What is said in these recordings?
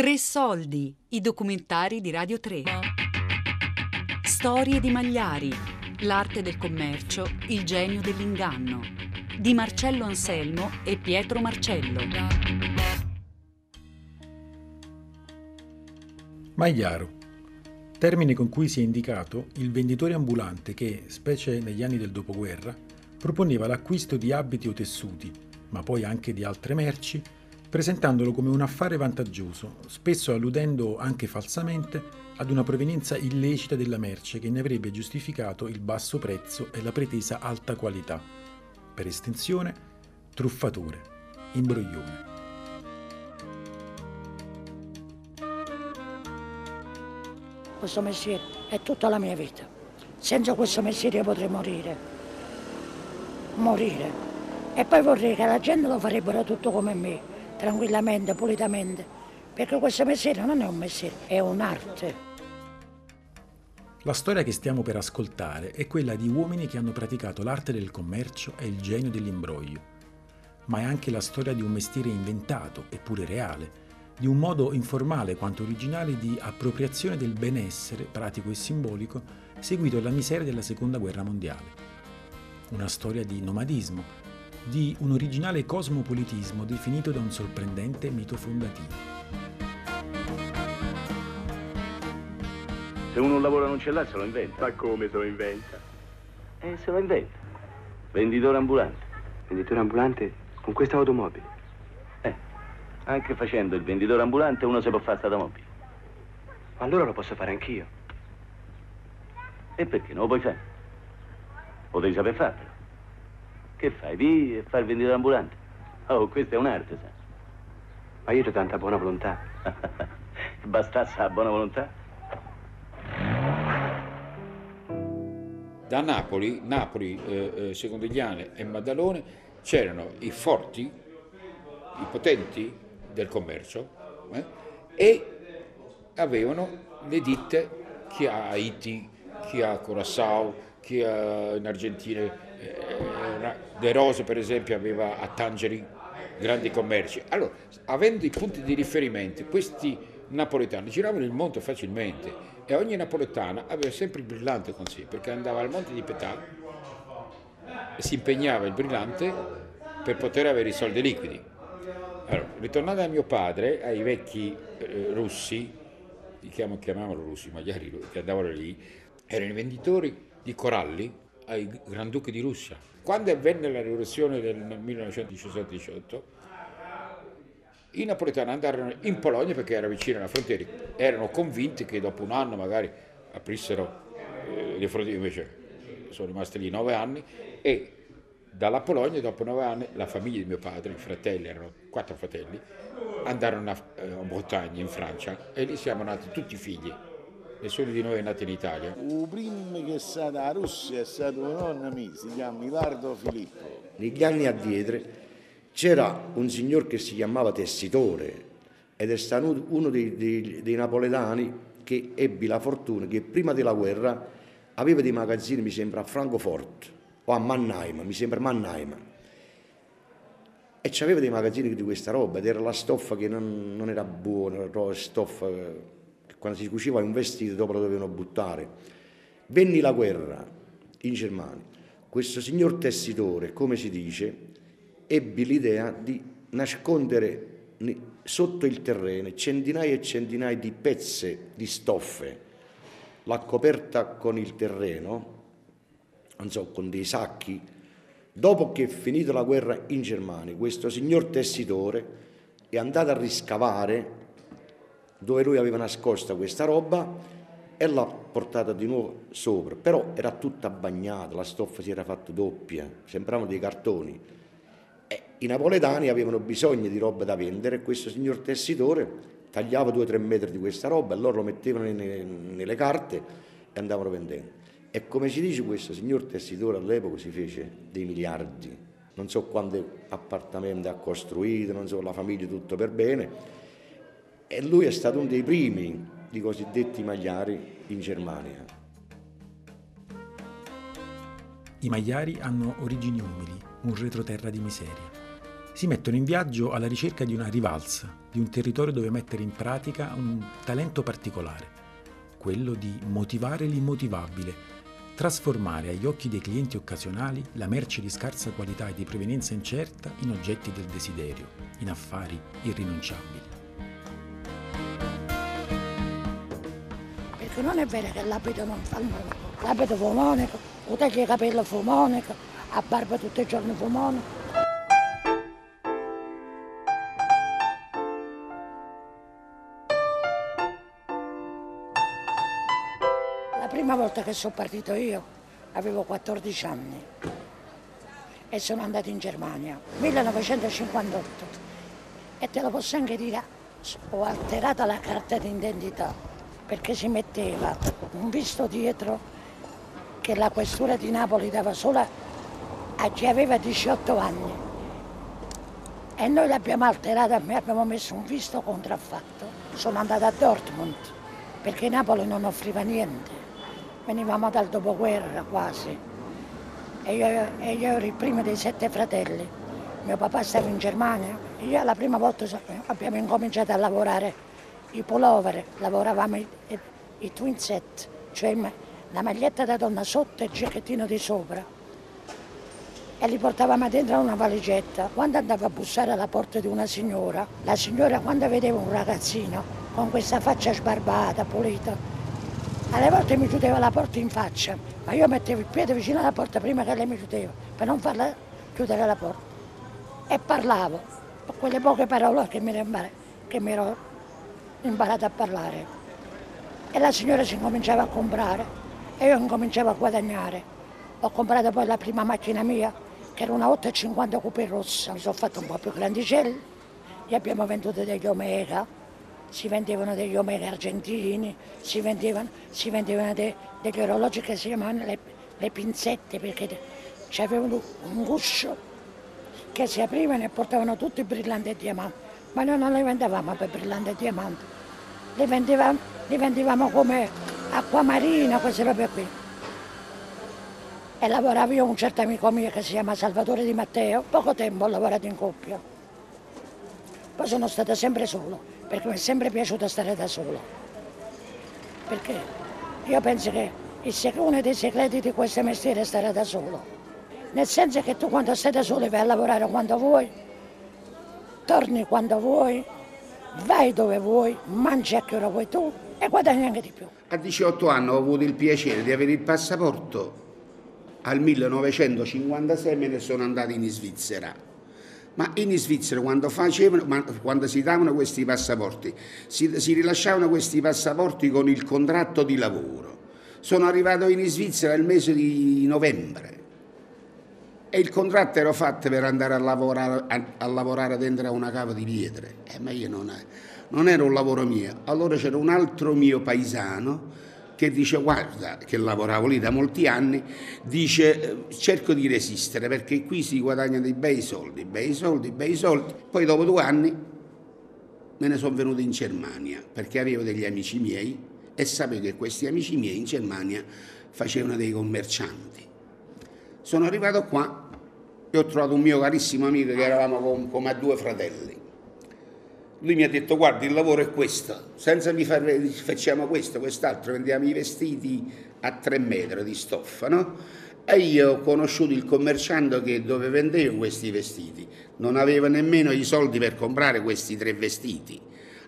Tre soldi, i documentari di Radio 3. Storie di Magliari, l'arte del commercio, il genio dell'inganno. Di Marcello Anselmo e Pietro Marcello. Magliaro. Termine con cui si è indicato il venditore ambulante che, specie negli anni del dopoguerra, proponeva l'acquisto di abiti o tessuti, ma poi anche di altre merci, presentandolo come un affare vantaggioso, spesso alludendo anche falsamente ad una provenienza illecita della merce che ne avrebbe giustificato il basso prezzo e la pretesa alta qualità. Per estensione, truffatore, imbroglione. Questo mestiere è tutta la mia vita. Senza questo mestiere potrei morire. Morire. E poi vorrei che la gente lo farebbero tutto come me tranquillamente, pulitamente, perché questo mestiere non è un mestiere, è un'arte. La storia che stiamo per ascoltare è quella di uomini che hanno praticato l'arte del commercio e il genio dell'imbroglio, ma è anche la storia di un mestiere inventato, eppure reale, di un modo informale quanto originale di appropriazione del benessere, pratico e simbolico, seguito alla miseria della Seconda Guerra Mondiale. Una storia di nomadismo, di un originale cosmopolitismo definito da un sorprendente mito fondativo. Se uno un lavoro non ce l'ha, se lo inventa. Ma come se lo inventa? Eh, se lo inventa. Venditore ambulante. Venditore ambulante con questa automobile? Eh, anche facendo il venditore ambulante uno si può fare automobile. Ma allora lo posso fare anch'io. E perché non lo puoi fare? Potevi saper farlo. Che fai? Di e fai il venditore ambulante? Oh, questa è un'arte, sa. Ma io ho tanta buona volontà. Bastasse la buona volontà. Da Napoli, Napoli, eh, eh, Secondigliane e Maddalone c'erano i forti, i potenti del commercio eh, e avevano le ditte, chi a Haiti, chi a Curaçao, chi a, in Argentina, De Rose per esempio aveva a Tangeri grandi commerci. Allora, avendo i punti di riferimento, questi napoletani giravano il mondo facilmente e ogni napoletana aveva sempre il brillante con sé perché andava al monte di Petà e si impegnava il brillante per poter avere i soldi liquidi. Allora, ritornando a mio padre, ai vecchi eh, russi, li chiamavano russi, magliari che andavano lì, erano i venditori di coralli ai granduchi di Russia. Quando avvenne la rivoluzione del 1917-18, i napoletani andarono in Polonia perché era vicino alla frontiera, erano convinti che dopo un anno magari aprissero eh, le frontiere, invece sono rimasti lì nove anni e dalla Polonia dopo nove anni la famiglia di mio padre, i fratelli, erano quattro fratelli, andarono a, eh, a Bretagna in Francia e lì siamo nati tutti figli nessuno di noi è nato in Italia. Il primo che è stato a Russia è stato un nonno mio, si chiama Milardo Filippo. Negli anni addietro c'era un signor che si chiamava Tessitore ed è stato uno dei, dei, dei napoletani che ebbe la fortuna che prima della guerra aveva dei magazzini, mi sembra, a Francoforte o a Mannheim, mi sembra Mannheim. E c'aveva dei magazzini di questa roba ed era la stoffa che non, non era buona, la stoffa quando si cuciva un vestito dopo lo dovevano buttare. Venni la guerra in Germania. Questo signor tessitore, come si dice, ebbe l'idea di nascondere sotto il terreno centinaia e centinaia di pezze di stoffe, l'ha coperta con il terreno, non so, con dei sacchi. Dopo che è finita la guerra in Germania, questo signor tessitore è andato a riscavare dove lui aveva nascosta questa roba e l'ha portata di nuovo sopra, però era tutta bagnata, la stoffa si era fatta doppia, sembravano dei cartoni. E I napoletani avevano bisogno di roba da vendere e questo signor tessitore tagliava due o tre metri di questa roba e loro lo mettevano nelle, nelle carte e andavano vendendo. E come si dice, questo signor tessitore all'epoca si fece dei miliardi, non so quanti appartamenti ha costruito, non so la famiglia tutto per bene, e lui è stato uno dei primi di cosiddetti magliari in Germania. I magliari hanno origini umili, un retroterra di miseria. si mettono in viaggio alla ricerca di una rivalsa, di un territorio dove mettere in pratica un talento particolare, quello di motivare l'immotivabile, trasformare agli occhi dei clienti occasionali la merce di scarsa qualità e di provenienza incerta in oggetti del desiderio, in affari irrinunciabili. Perché non è vero che l'abito non fa monaco, l'abito fu monaco, o tagli i capelli fu monaco, a barba tutti i giorni fu monaco. La prima volta che sono partito io avevo 14 anni e sono andato in Germania, 1958. E te lo posso anche dire, ho alterato la carta d'identità perché si metteva un visto dietro che la questura di Napoli dava solo a chi aveva 18 anni. E noi l'abbiamo alterato e abbiamo messo un visto contraffatto. Sono andata a Dortmund perché Napoli non offriva niente. Venivamo dal dopoguerra quasi. E io, e io ero il primo dei sette fratelli. Mio papà stava in Germania. Io la prima volta abbiamo incominciato a lavorare i pullover, lavoravamo i, i, i twin set, cioè la maglietta da donna sotto e il giacchettino di sopra. E li portavamo dentro una valigetta. Quando andavo a bussare alla porta di una signora, la signora quando vedeva un ragazzino con questa faccia sbarbata, pulita, alle volte mi chiudeva la porta in faccia, ma io mettevo il piede vicino alla porta prima che lei mi chiudeva, per non farla chiudere la porta. E parlavo, con quelle poche parole che mi, che mi ero imparato a parlare. E la signora si incominciava a comprare e io incominciavo a guadagnare. Ho comprato poi la prima macchina mia, che era una 850 coupe rossa, mi sono fatto un po' più grandicelli, gli abbiamo venduto degli Omega, si vendevano degli Omega argentini, si vendevano, si vendevano de, degli orologi che si chiamavano le, le pinzette perché avevano un guscio che si aprivano e portavano tutti brillanti e diamanti, ma noi non le vendevamo per brillanti e diamanti, le vendevamo, le vendevamo come acqua marina, queste robe qui. E lavoravo io un certo amico mio che si chiama Salvatore Di Matteo, poco tempo ho lavorato in coppia. Poi sono stata sempre solo, perché mi è sempre piaciuto stare da solo. Perché io penso che uno dei segreti di questo mestiere è stare da solo. Nel senso che tu quando stai da solo vai a lavorare quando vuoi, torni quando vuoi, vai dove vuoi, mangi a che ora vuoi tu e guadagni anche di più. A 18 anni ho avuto il piacere di avere il passaporto, al 1956 me ne sono andato in Svizzera. Ma in Svizzera quando, facevano, quando si davano questi passaporti, si, si rilasciavano questi passaporti con il contratto di lavoro. Sono arrivato in Svizzera il mese di novembre e il contratto era fatto per andare a lavorare, a, a lavorare dentro a una cava di pietre, eh, ma io non, non era un lavoro mio. Allora c'era un altro mio paesano che dice guarda, che lavoravo lì da molti anni, dice cerco di resistere perché qui si guadagnano dei bei soldi, bei soldi, bei soldi. Poi dopo due anni me ne sono venuto in Germania perché avevo degli amici miei e sapevo che questi amici miei in Germania facevano dei commercianti. Sono arrivato qua e ho trovato un mio carissimo amico che eravamo come a due fratelli. Lui mi ha detto guarda il lavoro è questo, senza mi fare, facciamo questo, quest'altro, vendiamo i vestiti a tre metri di stoffa, no? E io ho conosciuto il commerciante che dove vendevo questi vestiti, non aveva nemmeno i soldi per comprare questi tre vestiti.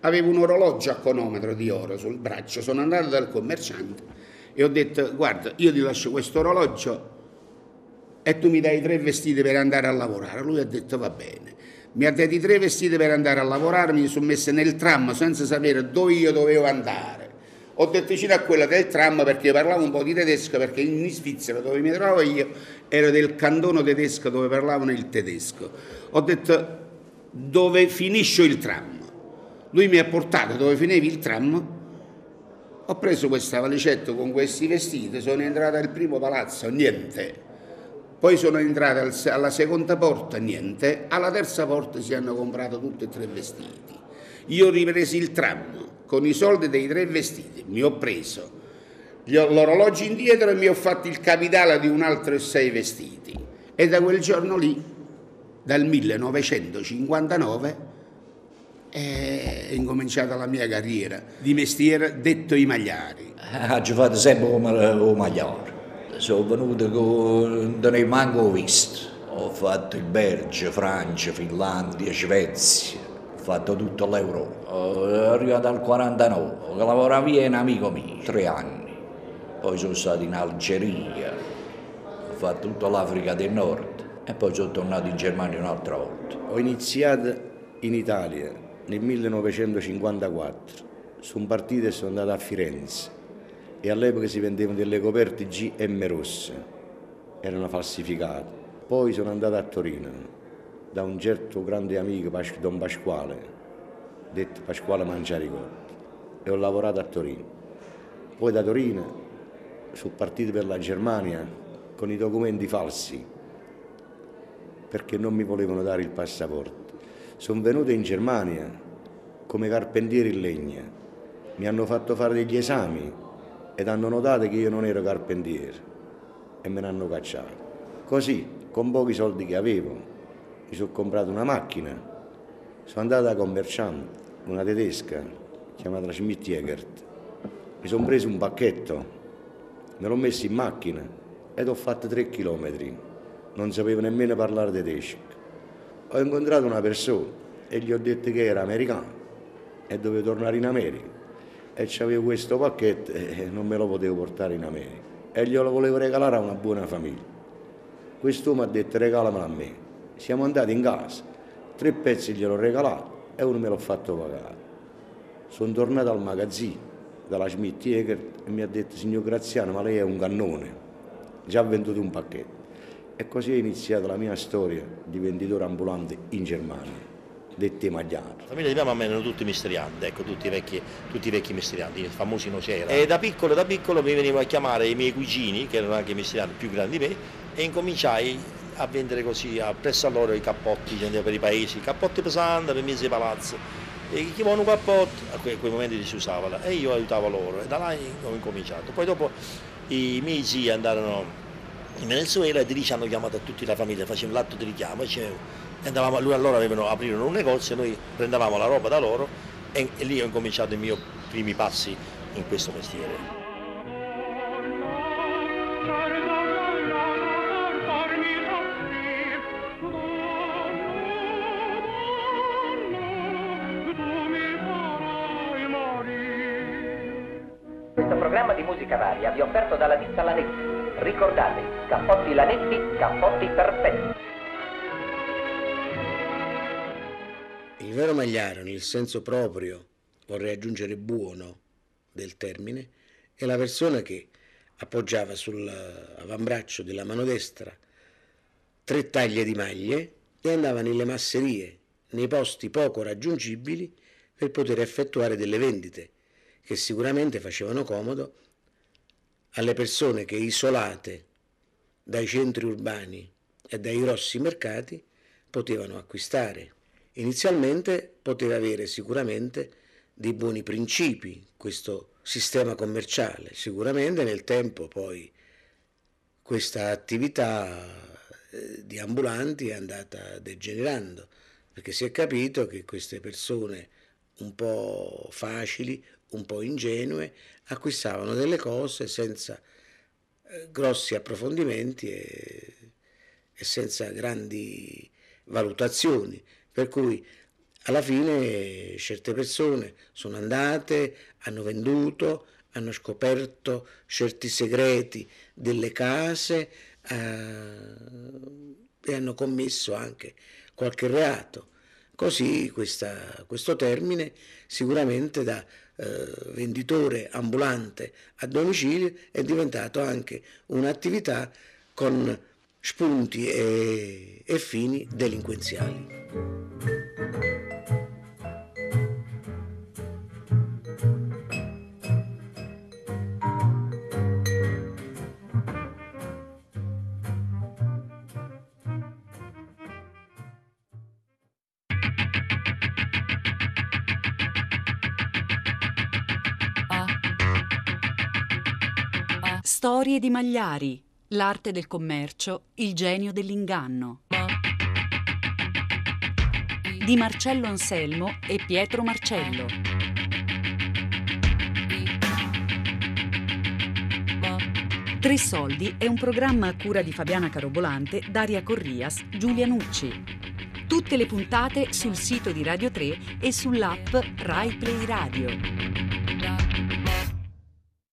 Avevo un orologio a cronometro di oro sul braccio, sono andato dal commerciante e ho detto guarda io ti lascio questo orologio e tu mi dai tre vestiti per andare a lavorare. Lui ha detto va bene. Mi ha dato i tre vestiti per andare a lavorare, mi sono messo nel tram senza sapere dove io dovevo andare. Ho detto vicino a quella del tram perché parlavo un po' di tedesco, perché in Svizzera dove mi trovavo io era del cantono tedesco dove parlavano il tedesco. Ho detto dove finisce il tram. Lui mi ha portato dove finiva il tram, ho preso questa valicetta con questi vestiti, sono entrato al primo palazzo, niente. Poi sono entrato alla seconda porta, niente. Alla terza porta si hanno comprato tutti e tre vestiti. Io ho ripreso il tram con i soldi dei tre vestiti, mi ho preso l'orologio indietro e mi ho fatto il capitale di un altro sei vestiti. E da quel giorno lì dal 1959 è incominciata la mia carriera di mestiere detto i magliari. Ho fatto sempre come magliare. Sono venuto con... non ne manco visto. Ho fatto il Belgio, Francia, Finlandia, Svezia, ho fatto tutta l'Europa. Sono arrivato al 49, lavorava via un amico mio, tre anni. Poi sono stato in Algeria, ho fatto tutta l'Africa del Nord e poi sono tornato in Germania un'altra volta. Ho iniziato in Italia nel 1954, sono partito e sono andato a Firenze e all'epoca si vendevano delle coperte GM rosse, erano falsificate. Poi sono andato a Torino da un certo grande amico, Don Pasquale, detto Pasquale Mangiaricotti, e ho lavorato a Torino. Poi da Torino sono partito per la Germania con i documenti falsi perché non mi volevano dare il passaporto. Sono venuto in Germania come carpentiere in legna, mi hanno fatto fare degli esami ed hanno notato che io non ero carpentiere e me ne hanno cacciato. Così con pochi soldi che avevo, mi sono comprato una macchina, sono andato da commerciante, una tedesca chiamata Schmidt-Jägert, mi sono preso un pacchetto, me l'ho messo in macchina ed ho fatto tre chilometri, non sapevo nemmeno parlare tedesco. Ho incontrato una persona e gli ho detto che era americano e dovevo tornare in America e avevo questo pacchetto e non me lo potevo portare in America e glielo volevo regalare a una buona famiglia. Quest'uomo ha detto regalamelo a me. Siamo andati in casa, tre pezzi gliel'ho regalato e uno me l'ho fatto pagare. Sono tornato al magazzino dalla Schmidt Jäger e mi ha detto signor Graziano ma lei è un cannone, già venduto un pacchetto. E così è iniziata la mia storia di venditore ambulante in Germania detti magliari. La famiglia di mia mamma erano tutti mestierianti, ecco, tutti i vecchi, tutti i vecchi mestierianti, i famosi nocera. E da piccolo, da piccolo mi venivano a chiamare i miei cugini, che erano anche mestierianti più grandi di me, e incominciai a vendere così a presso a loro i cappotti per i paesi, cappotti pesanti per mesi di palazzo. E chi vuole un cappotto, a quei, quei momenti si usava e io aiutavo loro e da là ho incominciato. Poi dopo i miei zii andarono in Venezuela e di lì ci hanno chiamato a tutta la famiglia, facevano l'atto di richiamo andavamo, lui allora avevano, aprirono un negozio, noi prendevamo la roba da loro e, e lì ho incominciato i miei primi passi in questo mestiere. programma di musica varia vi offerto dalla ditta Lanetti. Ricordate, cappotti Lanetti, cappotti perfetti. Il vero magliaro, nel senso proprio, vorrei aggiungere buono del termine, è la persona che appoggiava sull'avambraccio della mano destra tre taglie di maglie e andava nelle masserie, nei posti poco raggiungibili per poter effettuare delle vendite che sicuramente facevano comodo alle persone che isolate dai centri urbani e dai grossi mercati potevano acquistare. Inizialmente poteva avere sicuramente dei buoni principi questo sistema commerciale, sicuramente nel tempo poi questa attività eh, di ambulanti è andata degenerando perché si è capito che queste persone un po' facili, un po' ingenue, acquistavano delle cose senza eh, grossi approfondimenti e, e senza grandi valutazioni, per cui alla fine certe persone sono andate, hanno venduto, hanno scoperto certi segreti delle case eh, e hanno commesso anche qualche reato. Così questa, questo termine sicuramente da eh, venditore ambulante a domicilio è diventato anche un'attività con spunti e, e fini delinquenziali. Storie di Magliari, l'arte del commercio, il genio dell'inganno. di Marcello Anselmo e Pietro Marcello. Tre Soldi è un programma a cura di Fabiana Carobolante, Daria Corrias, Giulia Nucci. Tutte le puntate sul sito di Radio 3 e sull'app Rai Play Radio.